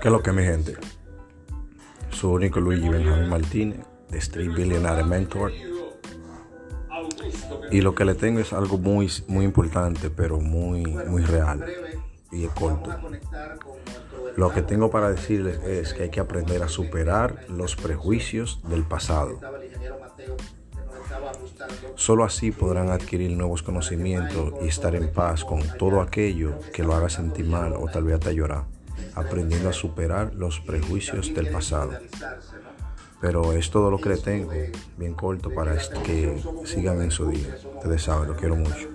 ¿Qué es lo que mi gente? Su único Luigi Benjamín Martínez, de Street Billionaire Mentor. Y lo que le tengo es algo muy, muy importante, pero muy, muy real y es corto. Lo que tengo para decirles es que hay que aprender a superar los prejuicios del pasado. Solo así podrán adquirir nuevos conocimientos y estar en paz con todo aquello que lo haga sentir mal o tal vez hasta llorar, aprendiendo a superar los prejuicios del pasado. Pero es todo lo que le tengo, bien corto, para que sigan en su día. Ustedes saben, lo quiero mucho.